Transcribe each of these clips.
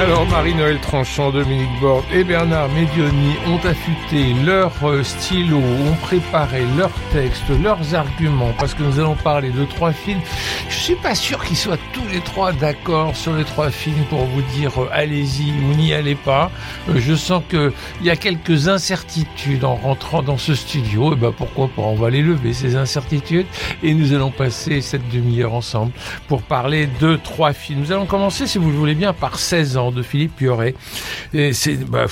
Alors Marie-Noël Tranchant, Dominique Borde et Bernard Medioni ont affûté leur euh, stylo, ont préparé leurs textes, leurs arguments, parce que nous allons parler de trois films. Je suis pas sûr qu'ils soient tous les trois d'accord sur les trois films pour vous dire euh, allez-y ou n'y allez pas. Euh, je sens que il y a quelques incertitudes en rentrant dans ce studio. Et ben pourquoi pas? On va les lever ces incertitudes et nous allons passer cette demi-heure ensemble pour parler de trois films. Nous allons commencer, si vous le voulez bien, par 16 ans de Philippe Pioret. Et c'est bah,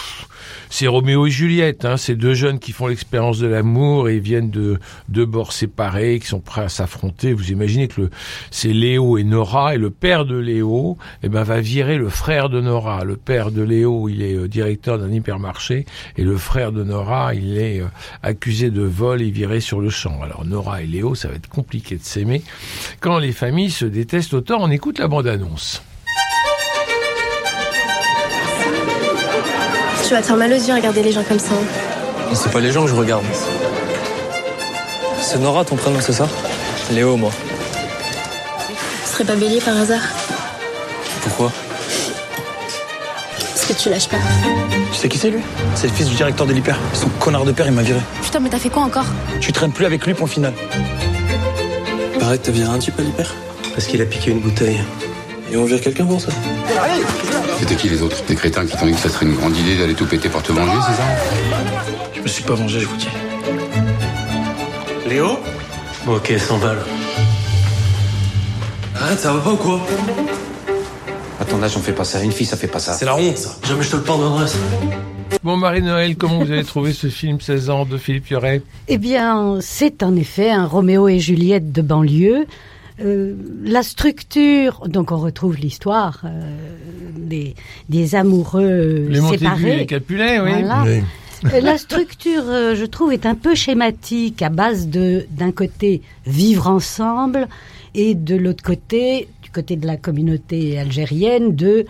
c'est Roméo et Juliette, hein, ces deux jeunes qui font l'expérience de l'amour et viennent de deux bords séparés, qui sont prêts à s'affronter. Vous imaginez que c'est Léo et Nora, et le père de Léo, eh ben, va virer le frère de Nora. Le père de Léo, il est euh, directeur d'un hypermarché, et le frère de Nora, il est euh, accusé de vol et viré sur le champ. Alors Nora et Léo, ça va être compliqué de s'aimer. Quand les familles se détestent autant, on écoute la bande-annonce. Tu vas te faire mal aux yeux à regarder les gens comme ça. C'est pas les gens que je regarde. C'est Nora ton prénom, c'est ça? Léo, moi. Tu serais pas bélier par hasard? Pourquoi? Parce que tu lâches pas. Tu sais qui c'est lui? C'est le fils du directeur de l'hyper. Son connard de père, il m'a viré. Putain, mais t'as fait quoi encore? Tu traînes plus avec lui, point final. Pareil, t'as viré un type à l'hyper? Parce qu'il a piqué une bouteille. Et on vire quelqu'un pour ça C'était qui les autres Des crétins qui t'ont dit que ça serait une grande idée d'aller tout péter pour te venger, c'est ça? Je me suis pas vengé, je vous dis. Léo? Ok, 100 balles. Arrête, ça va pas ou quoi? À ton âge, on fait pas ça. Une fille, ça fait pas ça. C'est la honte, ça. Jamais je te le pardonnerai, ça. Bon, Marie-Noël, comment vous avez trouvé ce film 16 ans de Philippe Pioret Eh bien, c'est en effet un Roméo et Juliette de banlieue. Euh, la structure, donc on retrouve l'histoire euh, des, des amoureux Les séparés. les Capulet, oui. Voilà. Euh, La structure, euh, je trouve, est un peu schématique à base de, d'un côté, vivre ensemble et de l'autre côté, du côté de la communauté algérienne, de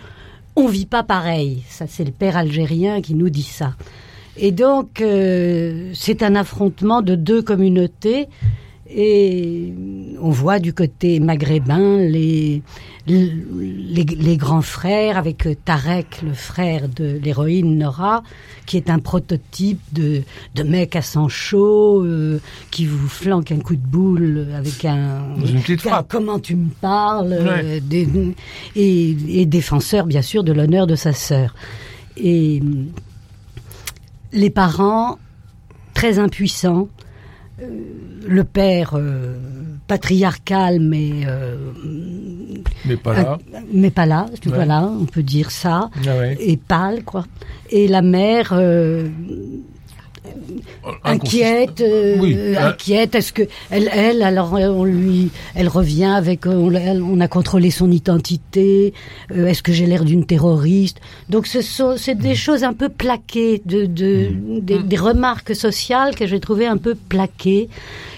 on vit pas pareil. Ça, c'est le père algérien qui nous dit ça. Et donc, euh, c'est un affrontement de deux communautés. Et on voit du côté maghrébin les, les, les grands frères avec Tarek, le frère de l'héroïne Nora, qui est un prototype de, de mec à sang chaud, euh, qui vous flanque un coup de boule avec un... Dans une petite un frappe. Comment tu me parles Ouais. euh, des- et, et défenseur, bien sûr, de l'honneur de sa sœur. Et les parents, très impuissants, le père euh, patriarcal, mais, euh, Mais pas là. un- mais pas là, tu Ouais. vois là, on peut dire ça, Ah ouais. et pâle, quoi. Et la mère, euh, inquiète, euh, Oui, euh, euh, inquiète. Est-ce que elle, elle, alors euh, on lui, elle revient avec, on, a contrôlé son identité. euh, Est-ce que j'ai l'air d'une terroriste? Donc ce sont, c'est Mm. des choses un peu plaquées, de, de des, des remarques sociales que j'ai trouvées un peu plaquées.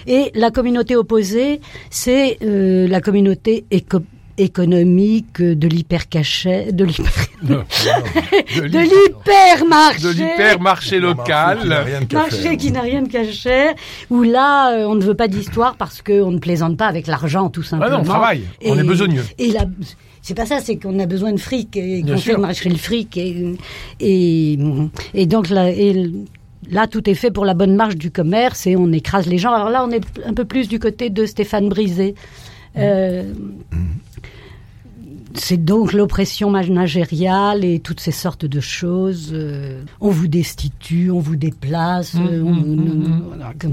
Et la communauté opposée, c'est euh, la communauté éco- économique de l'hypercachet, de l'hyper, de de l'hy- l'hypermarché. de l'hypermarché local. Marché qui n'a rien de caché, où là, euh, on ne veut pas d'histoire parce qu'on ne plaisante pas avec l'argent, tout Ah simplement. non, on travaille, on est besogneux. Et là, c'est pas ça, c'est qu'on a besoin de fric et qu'on fait marcher le fric. Et, et, et donc là, et là, tout est fait pour la bonne marche du commerce et on écrase les gens. Alors là, on est un peu plus du côté de Stéphane Brisé. Euh, c'est donc l'oppression managériale et toutes ces sortes de choses. euh, on vous destitue, on vous déplace. euh, on-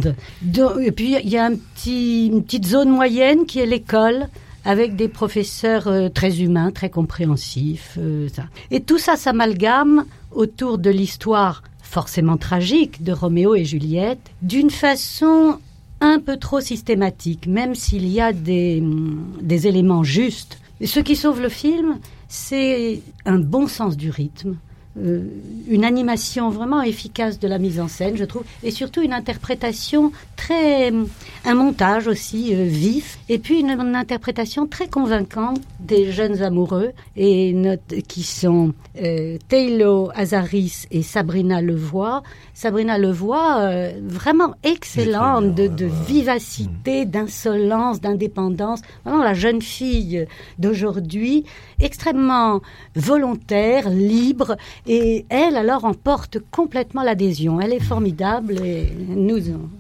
ça. Donc, et puis il y a un petit, une petite zone moyenne qui est l'école avec des professeurs euh, très humains, très compréhensifs. ça. Et tout ça s'amalgame autour de l'histoire forcément tragique de Roméo et Juliette d'une façon un peu trop systématique, même s'il y a des, des éléments justes. Ce qui sauve le film, c'est un bon sens du rythme, euh, une animation vraiment efficace de la mise en scène, je trouve, et surtout une interprétation très, un montage aussi euh, vif, et puis une, une interprétation très convaincante des jeunes amoureux et notre, qui sont euh, Taylor Azaris et Sabrina Levoix. Sabrina Levoix, euh, vraiment excellente de, de vivacité, d'insolence, d'indépendance. Vraiment la jeune fille d'aujourd'hui, extrêmement volontaire, libre, et elle alors emporte complètement l'adhésion. Elle est formidable et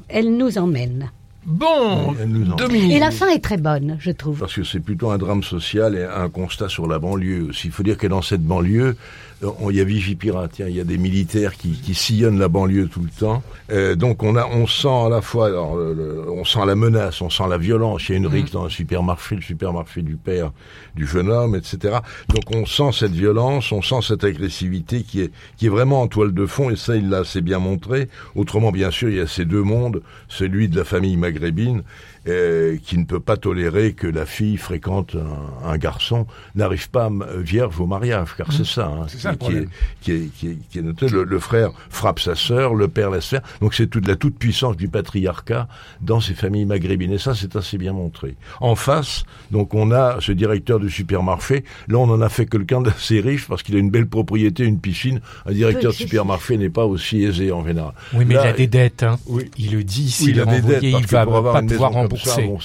elle nous emmène. Bon, Dominique. Et la fin est très bonne, je trouve. Parce que c'est plutôt un drame social et un constat sur la banlieue aussi. Il faut dire que dans cette banlieue, euh, on- il y a Vigipirate, tiens, il y a des militaires qui, qui sillonnent la banlieue tout le temps. Euh, donc on a, on sent à la fois, alors, le- le- on sent la menace, on sent la violence. Il y a une rixe dans le supermarché, le supermarché du père du jeune homme, etc. Donc on sent cette violence, on sent cette agressivité qui est, qui est vraiment en toile de fond. Et ça, il l'a assez bien montré. Autrement, bien sûr, il y a ces deux mondes, celui de la famille maghrébine maghrébine euh, qui ne peut pas tolérer que la fille fréquente un, un garçon, n'arrive pas m- vierge au mariage, car c'est ça, hein, C'est ça, qui, est, qui est, qui est, qui est noté. Le, le frère frappe sa sœur, le père laisse faire. Donc c'est toute la toute puissance du patriarcat dans ces familles maghrébines. Et ça, c'est assez bien montré. En face, donc on a ce directeur de supermarché. Là, on en a fait quelqu'un d'assez riche parce qu'il a une belle propriété, une piscine. Un directeur de Oui, supermarché n'est pas aussi aisé en général. Oui, mais Là, il a des dettes. Hein. Oui. Il le dit, Oui, s'il il est a des dettes, il va pas pouvoir maison ça, bon,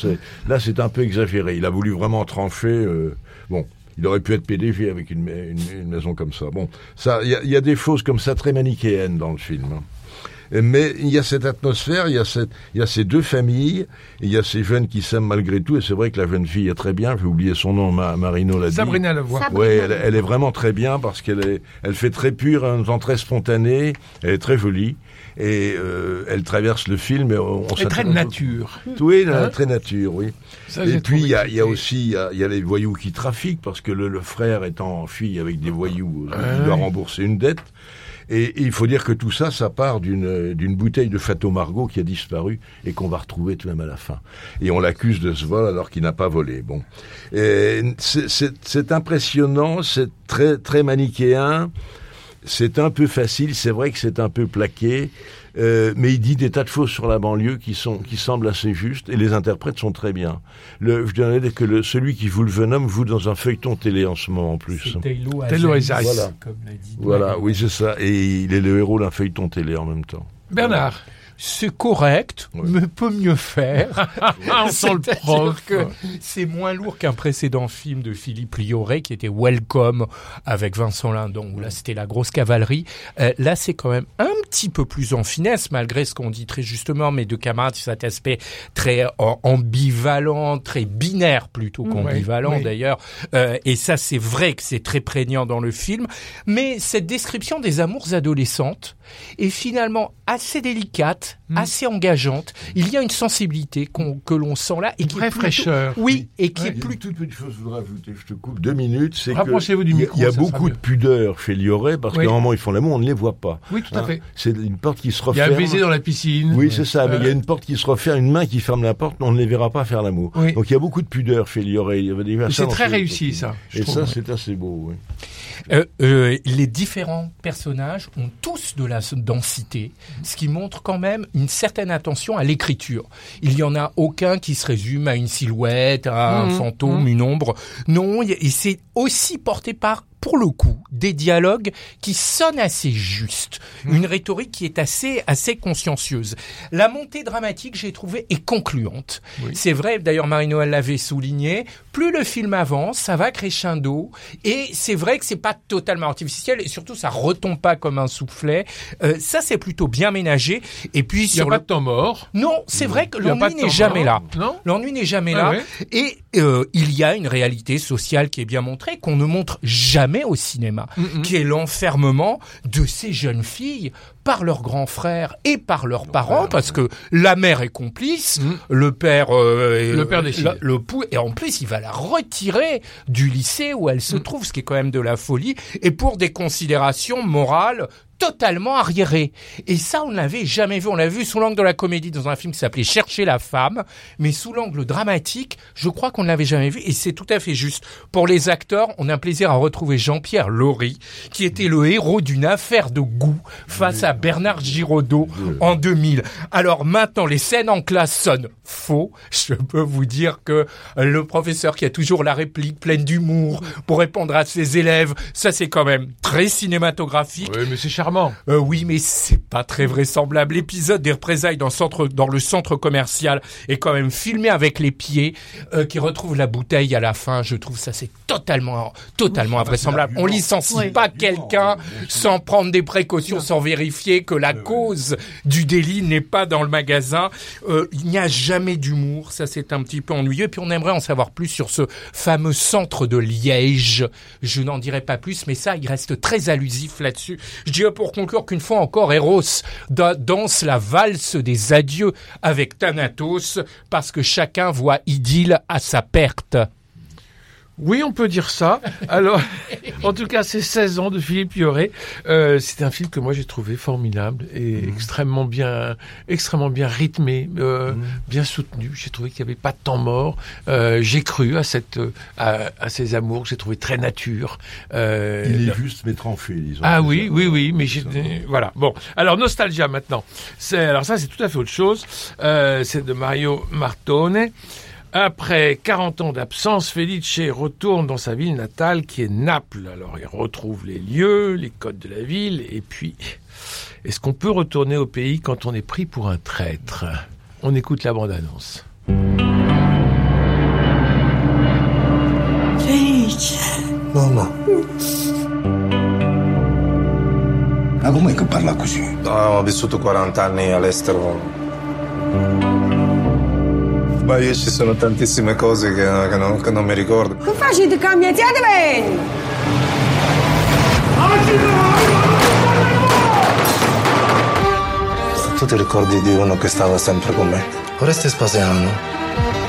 là, c'est un peu exagéré. Il a voulu vraiment trancher. euh, bon, il aurait pu être PDG avec une, ma- une- une maison comme ça. Bon, ça, il y a, il y a des choses comme ça très manichéennes dans le film. hein. Mais il y a cette atmosphère, il y a, cette, il y a ces deux familles, il y a ces jeunes qui s'aiment malgré tout, et c'est vrai que la jeune fille est très bien, j'ai oublié son nom, Ma- Marino l'a dit. Sabrina Levoix. Ouais, elle, elle est vraiment très bien parce qu'elle elle fait très pure, en temps très spontanée, elle est très jolie et euh, elle traverse le film. Et on, on très nature. Oui, Hein très nature, oui. Ça, et puis il y a, trouvé il y a que aussi il y a, il y a les voyous qui trafiquent parce que le, le frère étant en fille avec des voyous, euh, Ah il doit oui. rembourser une dette. Et, et il faut dire que tout ça, ça part d'une bouteille de Château Margaux qui a disparu et qu'on va retrouver tout de même à la fin. Et on l'accuse de ce vol alors qu'il n'a pas volé. Bon, c'est impressionnant, c'est très très manichéen. C'est un peu facile, c'est vrai que c'est un peu plaqué, euh, mais il dit des tas de choses sur la banlieue qui sont qui semblent assez justes et les interprètes sont très bien. Le, je dirais que le, celui qui joue le Venom joue dans un feuilleton télé en ce moment en plus. Taylor Taylor. Voilà. comme l'a dit Voilà, oui c'est ça, et il est le héros d'un feuilleton télé en même temps. Bernard. C'est correct, Ouais. mais peut mieux faire. Ah, on sent le prof. que c'est moins lourd qu'un précédent film de Philippe Lioré qui était Welcome avec Vincent Lindon où là c'était la grosse cavalerie. Euh, là c'est quand même un petit peu plus en finesse malgré ce qu'on dit très justement mes deux camarades cet aspect très euh, ambivalent, très binaire plutôt qu'ambivalent d'ailleurs. Euh, et ça c'est vrai que c'est très prégnant dans le film. Mais cette description des amours adolescentes est finalement assez délicate, Mm. assez engageante. Il y a une sensibilité que l'on sent là et Une qui vraie est plutôt- fraîcheur. Oui, et qui Ouais, est plus toute petite chose je voudrais ajouter, je te coupe deux minutes, c'est Rapprochez-vous du il y a- micro, il y a beaucoup de pudeur chez Lioré parce Oui. qu'à un moment ils font l'amour, on ne les voit pas. Oui, tout à Hein, fait. C'est une porte qui se Il y a referme. un baiser dans la piscine. Oui, c'est ça, mais il y a Euh, une porte qui se referme, une main qui ferme la porte, on ne les verra pas faire l'amour. Oui. Donc il y a beaucoup de pudeur chez Lioré. Il y avait déjà Et ça c'est très réussi, ça, Et ça, c'est assez beau, oui. Euh, euh, les différents personnages ont tous de la densité, ce qui montre quand même une certaine attention à l'écriture. Il y en a aucun qui se résume à une silhouette, à un Mhm, fantôme, mhm. une ombre. Non, et c'est aussi porté par pour le coup, des dialogues qui sonnent assez justes, une rhétorique qui est assez assez consciencieuse. La montée dramatique, j'ai trouvé, est concluante. Oui. C'est vrai, d'ailleurs Marie-Noël l'avait souligné, plus le film avance, ça va crescendo, et c'est vrai que c'est pas totalement artificiel, et surtout ça retombe pas comme un soufflet. Euh, ça, c'est plutôt bien ménagé. Et puis Il n'y a sur pas le... de temps mort. Non, c'est vrai que l'ennui n'est jamais là. Non L'ennui n'est jamais Ah là. ouais. Et euh, il y a une réalité sociale qui est bien montrée, qu'on ne montre jamais au cinéma, Mhm. qui est l'enfermement de ces jeunes filles par leurs grands frères et par leurs parents, parce que la mère est complice, le père, euh, Le père décide. le pou- et en plus il va la retirer du lycée où elle se trouve, ce qui est quand même de la folie, et pour des considérations morales totalement arriérées. Et ça, on l'avait jamais vu. On l'a vu sous l'angle de la comédie dans un film qui s'appelait Chercher la femme, mais sous l'angle dramatique, je crois qu'on l'avait jamais vu. Et c'est tout à fait juste. Pour les acteurs, on a un plaisir à retrouver Jean-Pierre Laurie, qui était le héros d'une affaire de goût face à Bernard Giraudot en 2000. Alors maintenant, les scènes en classe sonnent faux. Je peux vous dire que le professeur qui a toujours la réplique pleine d'humour pour répondre à ses élèves, ça c'est quand même très cinématographique. Oui, mais c'est charmant. Euh, oui, mais c'est pas très vraisemblable. L'épisode des représailles dans, le centre, dans le centre commercial est quand même filmé avec les pieds, euh, qui retrouve la bouteille à la fin. Je trouve ça c'est totalement, totalement invraisemblable. On licencie Oui. pas quelqu'un sans prendre des précautions, sans vérifier que la cause du délit n'est pas dans le magasin. Euh, il n'y a jamais d'humour. Ça c'est un petit peu ennuyeux. Puis on aimerait en savoir plus sur ce fameux centre de Liège. Je n'en dirai pas plus, mais ça, il reste très allusif là-dessus. Je dirais pour conclure qu'une fois encore, Eros da- danse la valse des adieux avec Thanatos parce que chacun voit idylle à sa perte. Oui, on peut dire ça. Alors, en tout cas, c'est 16 ans de Philippe Lioré. Euh, c'est un film que moi j'ai trouvé formidable et extrêmement bien, extrêmement bien rythmé, euh, bien soutenu. J'ai trouvé qu'il n'y avait pas de temps mort. Euh, j'ai cru à cette, euh, à, à ces amours. que J'ai trouvé très nature. Euh, Il est juste mais tranché, disons. ah oui, oui, oui, mais j'ai voilà. Bon, alors Nostalgia maintenant. C'est alors ça, c'est tout à fait autre chose. Euh, c'est de Mario Martone. Après 40 ans d'absence, Felice retourne dans sa ville natale qui est Naples. Alors il retrouve les lieux, les codes de la ville, et puis est-ce qu'on peut retourner au pays quand on est pris pour un traître? On écoute la bande-annonce. Mamma. Ma com'è che parla così? ho vissuto 40 anni all'estero. Ma io ci sono tantissime cose che, che non, che non mi ricordo. Che facete cambiate bene? Tu ti ricordi di uno che stava sempre con me? Oreste Spasiano.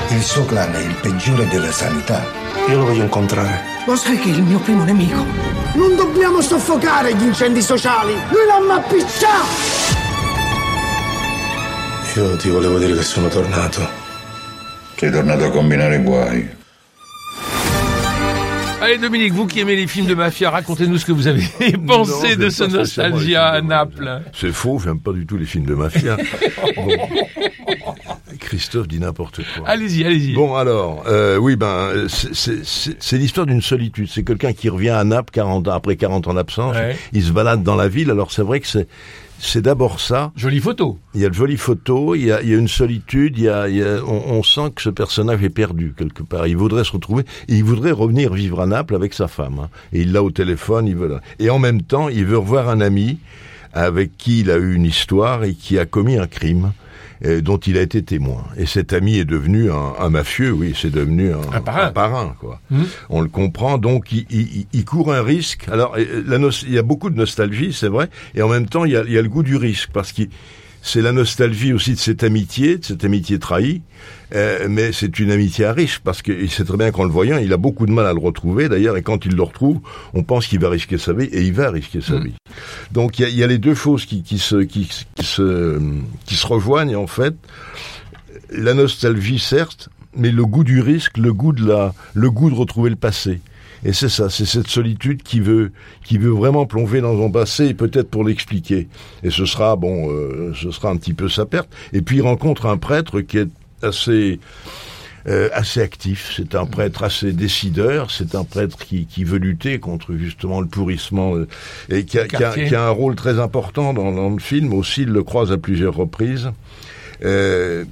Il suo clan è il peggiore della sanità. Io lo voglio incontrare. Lo sai che è il mio primo nemico? Non dobbiamo soffocare gli incendi sociali! Lui l'ha appicciato! Io ti volevo dire che sono tornato. Sei tornato a combinare guai. Allez Dominique, vous qui aimez les films de mafia, racontez-nous ce que vous avez pensé Non, de ce Nostalgia à Naples. C'est faux, j'aime pas du tout les films de mafia. Bon. Christophe dit n'importe quoi. Allez-y, allez-y. Bon alors, euh, oui ben c'est- l'histoire d'une solitude. C'est quelqu'un qui revient à Naples 40 ans après 40 ans d'absence. Ouais. Il se balade dans la ville. Alors c'est vrai que c'est c'est d'abord ça. Jolie photo. Il y a de jolies photos, il y a, il y a une solitude, il y a, il y a- on, on sent que ce personnage est perdu quelque part. Il voudrait se retrouver, et il voudrait revenir vivre à Naples avec sa femme. hein. Et il l'a au téléphone, il veut. Et en même temps, il veut revoir un ami avec qui il a eu une histoire et qui a commis un crime. Euh, dont il a été témoin. Et cet ami est devenu un, un mafieux, oui, c'est devenu un, Un parrain. quoi. Mhm. On le comprend, donc il, il- il court un risque. Alors, euh, la il y a beaucoup de nostalgie, c'est vrai, et en même temps, il y a, il y a le goût du risque, parce que c'est la nostalgie aussi de cette amitié, de cette amitié trahie, euh, mais c'est une amitié à risque, parce qu'il sait très bien qu'en le voyant, il a beaucoup de mal à le retrouver, d'ailleurs, et quand il le retrouve, on pense qu'il va risquer sa vie, et il va risquer sa vie. Donc il y a, y a les deux choses qui, qui, se, qui, qui, se, qui se rejoignent, en fait. La nostalgie, certes, mais le goût du risque, le goût de la, le goût de retrouver le passé. Et c'est ça, c'est cette solitude qui veut, qui veut vraiment plonger dans son passé, et peut-être pour l'expliquer. Et ce sera, bon, euh, ce sera un petit peu sa perte. Et puis il rencontre un prêtre qui est assez, euh, assez actif. C'est un prêtre assez décideur. C'est un prêtre qui, qui veut lutter contre justement le pourrissement euh, et qui a, qui a- qui a un rôle très important dans, dans le film. Aussi, il le croise à plusieurs reprises. Euh,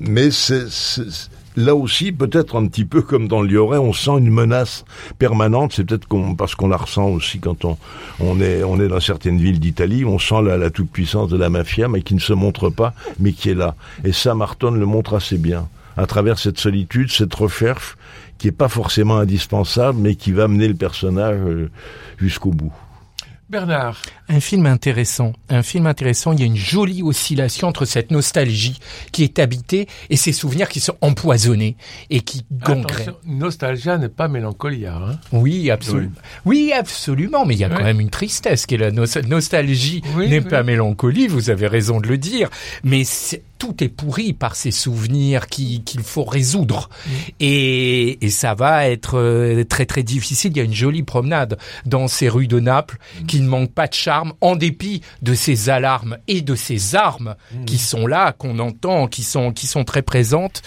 mais c'est, c'est- là aussi, peut-être un petit peu comme dans Lioré, on sent une menace permanente. C'est peut-être parce qu'on la ressent aussi quand on, est, on est dans certaines villes d'Italie. On sent la, toute-puissance de la mafia, mais qui ne se montre pas, mais qui est là. Et ça, Marton le montre assez bien. À travers cette solitude, cette recherche, qui est pas forcément indispensable, mais qui va mener le personnage euh, jusqu'au bout. Bernard. Un film intéressant. Un film intéressant. Il y a une jolie oscillation entre cette nostalgie qui est habitée et ces souvenirs qui sont empoisonnés et qui gangrènent. Nostalgia n'est pas mélancolia. Hein oui, absolument. Oui. absolument. Mais il y a quand même une tristesse qui est la nostalgie n'est pas mélancolie. Vous avez raison de le dire. Mais tout est pourri par ces souvenirs qu'il faut résoudre. Mm. Et, et, ça va être euh, très très difficile. Il y a une jolie promenade dans ces rues de Naples mm. qui ne manque pas de charme en dépit de ces alarmes et de ces armes mm. qui sont là, qu'on entend, qui sont, qui sont très présentes.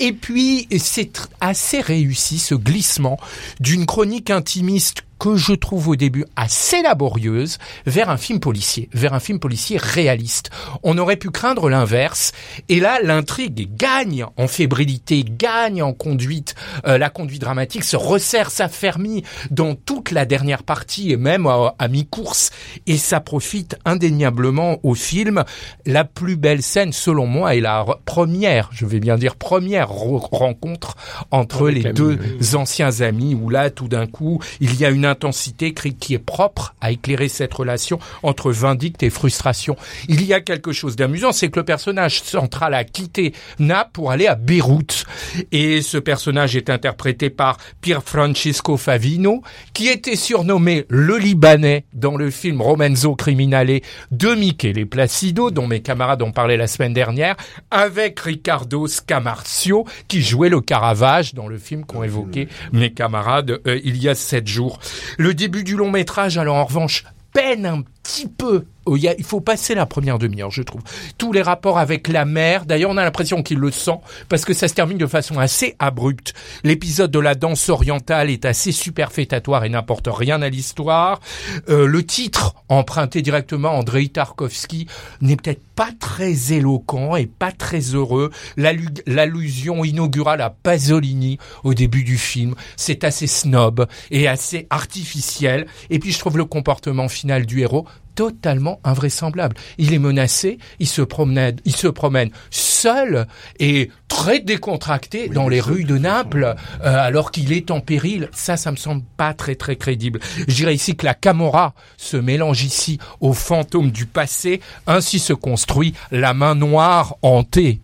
Et puis, c'est assez réussi ce glissement d'une chronique intimiste que je trouve au début assez laborieuse vers un film policier, vers un film policier réaliste. On aurait pu craindre l'inverse, et là l'intrigue gagne en fébrilité, gagne en conduite, euh, la conduite dramatique se resserre, s'affermit dans toute la dernière partie et même à, mi-course, et ça profite indéniablement au film. La plus belle scène, selon moi, est la première, je vais bien dire première rencontre entre les deux anciens amis, où là, tout d'un coup, il y a une intensité qui est propre à éclairer cette relation entre vindicte et frustration. Il y a quelque chose d'amusant, c'est que le personnage central a quitté Naples pour aller à Beyrouth. Et ce personnage est interprété par Pier Francesco Favino, qui était surnommé le Libanais dans le film Romanzo Criminale de Michele Placido, dont mes camarades ont parlé la semaine dernière, avec Riccardo Scamarcio, qui jouait le Caravage dans le film qu'ont évoqué mes camarades euh, il y a sept jours. Le début du long métrage, alors en revanche, peine un petit peu il faut passer la première demi-heure, je trouve. Tous les rapports avec la mère, d'ailleurs, on a l'impression qu'il le sent, parce que ça se termine de façon assez abrupte. L'épisode de la danse orientale est assez superfétatoire et n'apporte rien à l'histoire. Euh, le titre, emprunté directement à Andrei Tarkovsky, n'est peut-être pas très éloquent et pas très heureux. L'allusion inaugurale à Pasolini au début du film, c'est assez snob et assez artificiel. Et puis je trouve le comportement final du héros totalement invraisemblable. Il est menacé, il se promène, il se promène seul et très décontracté dans les rues de Naples euh, alors qu'il est en péril. Ça, ça me semble pas très très crédible. Je dirais ici que la Camorra se mélange ici au fantôme du passé. Ainsi se construit la main noire hantée.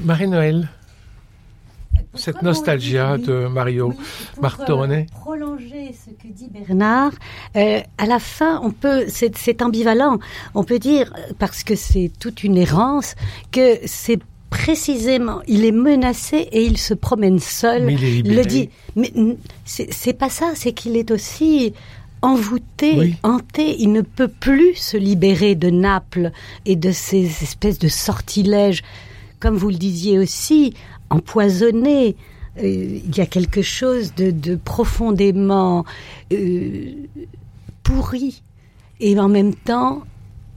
Marie-Noël cette nostalgie de Mario Martorone. Prolonger ce que dit Bernard, euh, à la fin, on peut, c'est ambivalent. On peut dire, parce que c'est toute une errance, que c'est précisément, il est menacé et il se promène seul. Mais il le dit. Mais c'est pas ça, c'est qu'il est aussi envoûté, hanté. Il ne peut plus se libérer de Naples et de ces espèces de sortilèges. Comme vous le disiez aussi, empoisonné. Euh, il y a quelque chose de, profondément euh, pourri et en même temps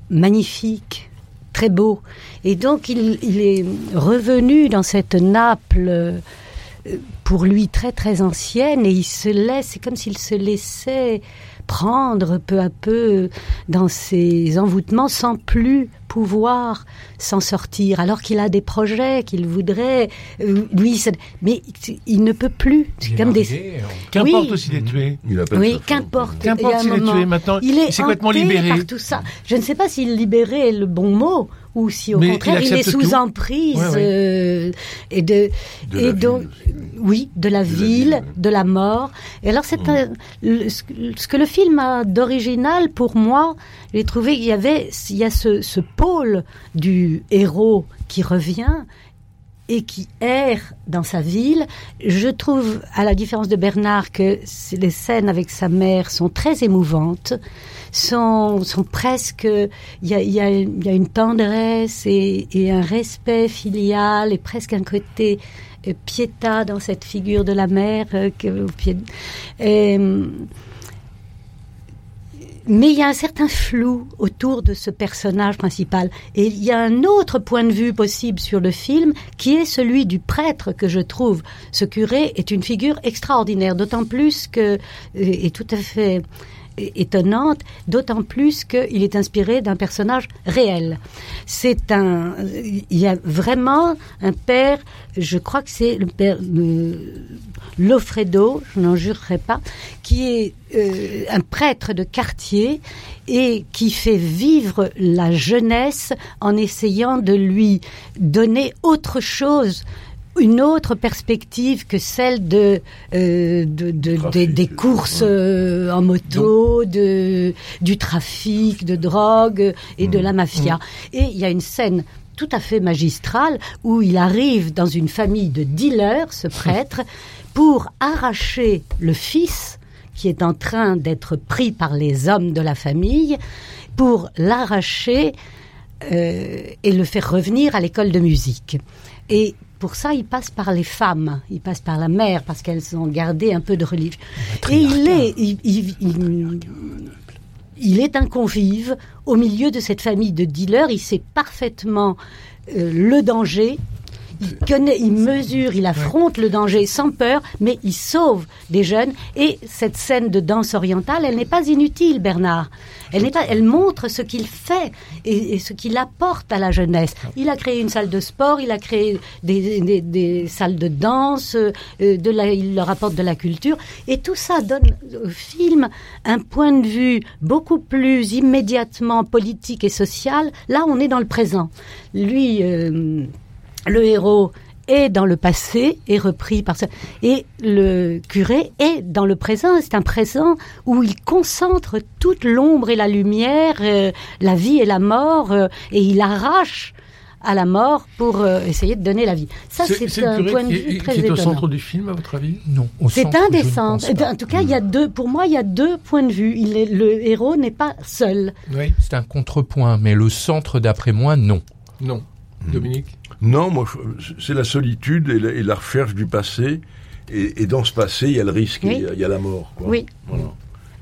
magnifique, très beau. Et donc il, il est revenu dans cette Naples euh, pour lui très très ancienne et il se laisse, c'est comme s'il se laissait prendre peu à peu dans ses envoûtements sans plus pouvoir s'en sortir, alors qu'il a des projets qu'il voudrait. Euh, lui, mais il ne peut plus. C'est comme des. Qu'importe oui. s'il est tué. oui, qu'importe. Qu'importe s'il est tué. Maintenant, il est, complètement libéré. Par tout ça. Je ne sais pas s'il libéré est le bon mot ou si au contraire il, est sous emprise euh, et de, et donc oui de la ville, de la mort. Et alors c'est mmh. ce que le film a d'original pour moi. J'ai trouvé qu'il y avait il y a ce, ce pôle du héros qui revient et qui erre dans sa ville. Je trouve, à la différence de Bernard, que les scènes avec sa mère sont très émouvantes sont, presque. Il y a, une tendresse et, et, un respect filial et presque un côté euh, piéta dans cette figure de la mère. Euh, que, et, mais il y a un certain flou autour de ce personnage principal. Et il y a un autre point de vue possible sur le film, qui est celui du prêtre que je trouve. Ce curé est une figure extraordinaire, d'autant plus que, et tout à fait étonnante, d'autant plus qu'il est inspiré d'un personnage réel. C'est un, il y a vraiment un père, je crois que c'est le père Lofredo, je n'en jurerai pas, qui est euh, un prêtre de quartier et qui fait vivre la jeunesse en essayant de lui donner autre chose une autre perspective que celle de, euh, de, de- des, des courses euh, en moto, de, du trafic de drogue et de la mafia. Et il y a une scène tout à fait magistrale où il arrive dans une famille de dealers, ce prêtre, pour arracher le fils qui est en train d'être pris par les hommes de la famille, pour l'arracher euh, et le faire revenir à l'école de musique. Et pour ça, il passe par les femmes, il passe par la mère, parce qu'elles ont gardé un peu de religion. Et il est, il, il- il- il est un convive au milieu de cette famille de dealers. Il sait parfaitement euh, le danger. Il connaît, il mesure, il affronte le danger sans peur, mais il sauve des jeunes. Et cette scène de danse orientale, elle n'est pas inutile, Bernard. Elle pas, elle montre ce qu'il fait et, ce qu'il apporte à la jeunesse. Il a créé une salle de sport, il a créé des, salles de danse, euh, il leur apporte de la culture, et tout ça donne au film un point de vue beaucoup plus immédiatement politique et social. Là, on est dans le présent. Lui. euh, le héros est dans le passé, est repris par ça. Et le curé est dans le présent. C'est un présent où il concentre toute l'ombre et la lumière, euh, la vie et la mort, euh, et il arrache à la mort pour euh, essayer de donner la vie. Ça, C'est un point de qui, vue qui très est au étonnant. centre du film, à votre avis? Non. C'est indécent. Eh bien, En tout cas, il y a deux. Pour moi, il y a deux points de vue. Il est, le héros n'est pas seul. Oui. C'est un contrepoint, mais le centre, d'après moi, non. Non. Dominique? Non, moi, c'est la solitude et la, et la recherche du passé. Et, et dans ce passé, il y a le risque, Oui. il y a- il y, a la mort. Quoi. Oui. Voilà.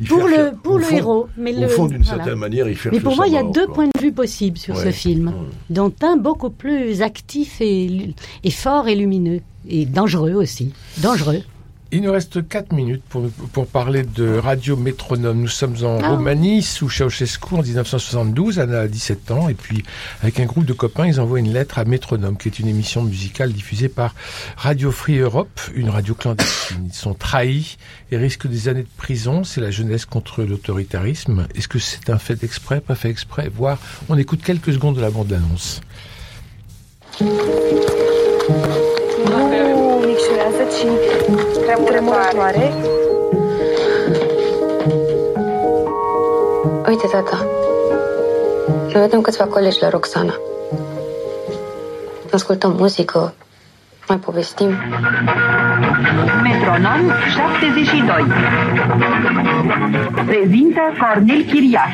Pour cherche- le, pour le fond- héros. Mais Au le, fond, d'une voilà. certaine manière, il cherche Mais pour moi, il y a mort, deux quoi. points de vue possibles sur Ouais, ce film, dont un beaucoup plus actif et, et fort et lumineux, et dangereux aussi. Dangereux. Il nous reste 4 minutes pour, pour parler de Radio Métronome. Nous sommes en Ah. Roumanie, sous Ceausescu en 1972. Anna a 17 ans. Et puis, avec un groupe de copains, ils envoient une lettre à Métronome, qui est une émission musicale diffusée par Radio Free Europe, une radio clandestine. Ils sont trahis et risquent des années de prison. C'est la jeunesse contre l'autoritarisme. Est-ce que c'est un fait exprès, pas fait exprès? Voir, on écoute quelques secondes de la bande-annonce. Nu micșorează, ci tremurătoare. Uite, tata. Noi vedem câțiva colegi la Roxana. Ascultăm muzică, mai povestim. Metronom 72. Prezintă Cornel Chiriac.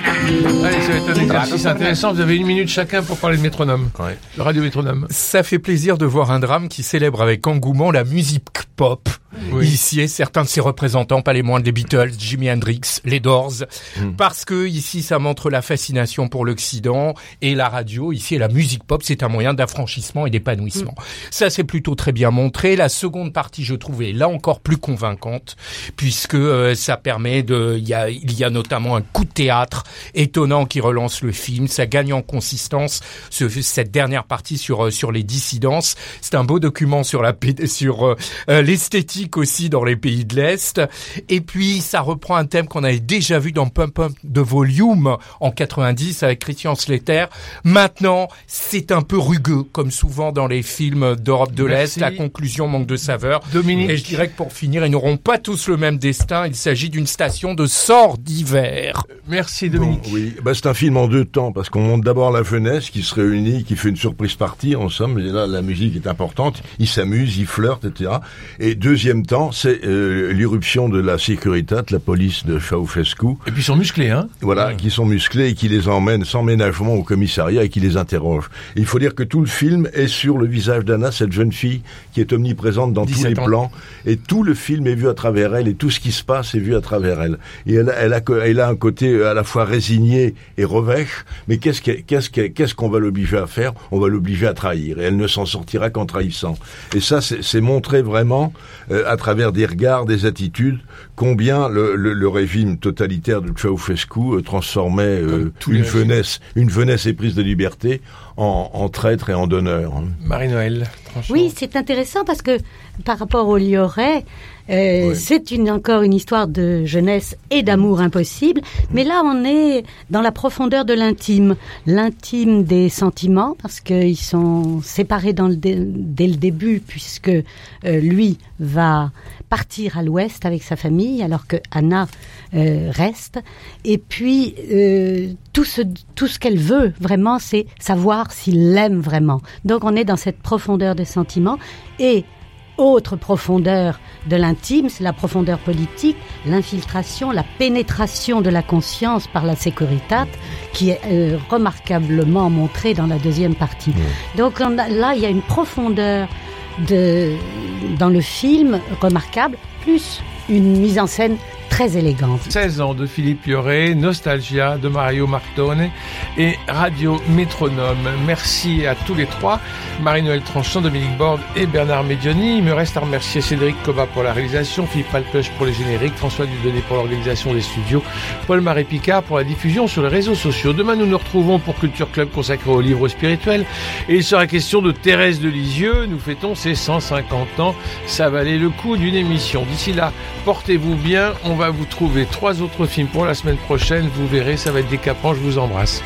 Allez, ça va être un exercice intéressant. Vous avez une minute chacun pour parler de métronome. Le radio métronome. Ça fait plaisir de voir un drame qui célèbre avec engouement la musique pop. Oui. Ici, et certains de ses représentants, pas les moindres, les Beatles, Jimi Hendrix, les Doors, Hmm. parce que ici, ça montre la fascination pour l'Occident et la radio. Ici, la musique pop, c'est un moyen d'affranchissement et d'épanouissement. Ça, c'est plutôt très bien montré. La seconde partie, je trouvais là encore plus convaincante, puisque euh, ça permet de, il y a, il y a notamment un coup de théâtre étonnant qui relance le film. Ça gagne en consistance. Ce, cette dernière partie sur euh, sur les dissidences, c'est un beau document sur la sur euh, euh, aussi dans les pays de l'Est. Et puis ça reprend un thème qu'on avait déjà vu dans Pump Pump de Volume en 90 avec Christian Slater. Maintenant, c'est un peu rugueux, comme souvent dans les films d'Europe de l'Est. La conclusion manque de saveur. Dominique. Et je dirais que pour finir, ils n'auront pas tous le même destin. Il s'agit d'une station de sort d'hiver. Merci Bon, oui, bah, c'est un film en deux temps parce qu'on montre d'abord la jeunesse qui se réunit, qui fait une surprise partie en somme. Et là, la musique est importante. Ils s'amusent, ils flirtent, etc. Et deuxième temps, c'est euh, l'irruption de la Securitat, la police de Ceausescu. Et puis ils sont musclés, hein Voilà, qui sont musclés et qui les emmènent sans ménagement au commissariat et qui les interrogent. Et il faut dire que tout le film est sur le visage d'Anna, cette jeune fille qui est omniprésente dans tous 17 les ans. plans. Et tout le film est vu à travers elle et tout ce qui se passe est vu à travers elle. Et elle, a- elle, a, elle a un côté euh, à la fois résigné et revêche. Mais qu'est-ce qu'on va l'obliger à faire? On va l'obliger à trahir. Et elle ne s'en sortira qu'en trahissant. Et ça, c'est c'est montré vraiment. euh, euh, à travers des regards, des attitudes, combien le, le, le régime totalitaire de Ceausescu euh, transformait euh, une jeunesse, une jeunesse éprise de liberté en, en traître et en donneur. hein. Marie-Noël. Oui, c'est intéressant parce que par rapport au Lioret, euh, c'est une, encore une histoire de jeunesse et d'amour impossible. Mais là, on est dans la profondeur de l'intime, l'intime des sentiments, parce qu'ils sont séparés dans le dé- dès le début, puisque euh, lui va partir à l'ouest avec sa famille, alors que Anna euh, reste. Et puis, euh, tout ce, tout ce qu'elle veut vraiment, c'est savoir s'il l'aime vraiment. Donc, on est dans cette profondeur des sentiments. Et autre profondeur de l'intime, c'est la profondeur politique, l'infiltration, la pénétration de la conscience par la Securitate, qui est euh, remarquablement montrée dans la deuxième partie. Donc on a- là, il y a une profondeur de, dans le film remarquable, plus une mise en scène très élégante. 16 ans de Philippe Lioré, Nostalgia de Mario Martone et Radio Métronome. Merci à tous les trois, Marie-Noël Tranchant, Dominique Borde et Bernard Medioni. Il me reste à remercier Cédric Coba pour la réalisation, Philippe Palpeuche pour les génériques, François Dudonné pour l'organisation des studios, Paul-Marie Picard pour la diffusion sur les réseaux sociaux. Demain, nous nous retrouvons pour Culture Club consacré aux livres spirituels et il sera question de Thérèse de Lisieux. Nous fêtons ses 150 ans. Ça valait le coup d'une émission. D'ici là, portez-vous bien. Va vous trouver trois autres films pour la semaine prochaine. Vous verrez, ça va être décapant. Je vous embrasse.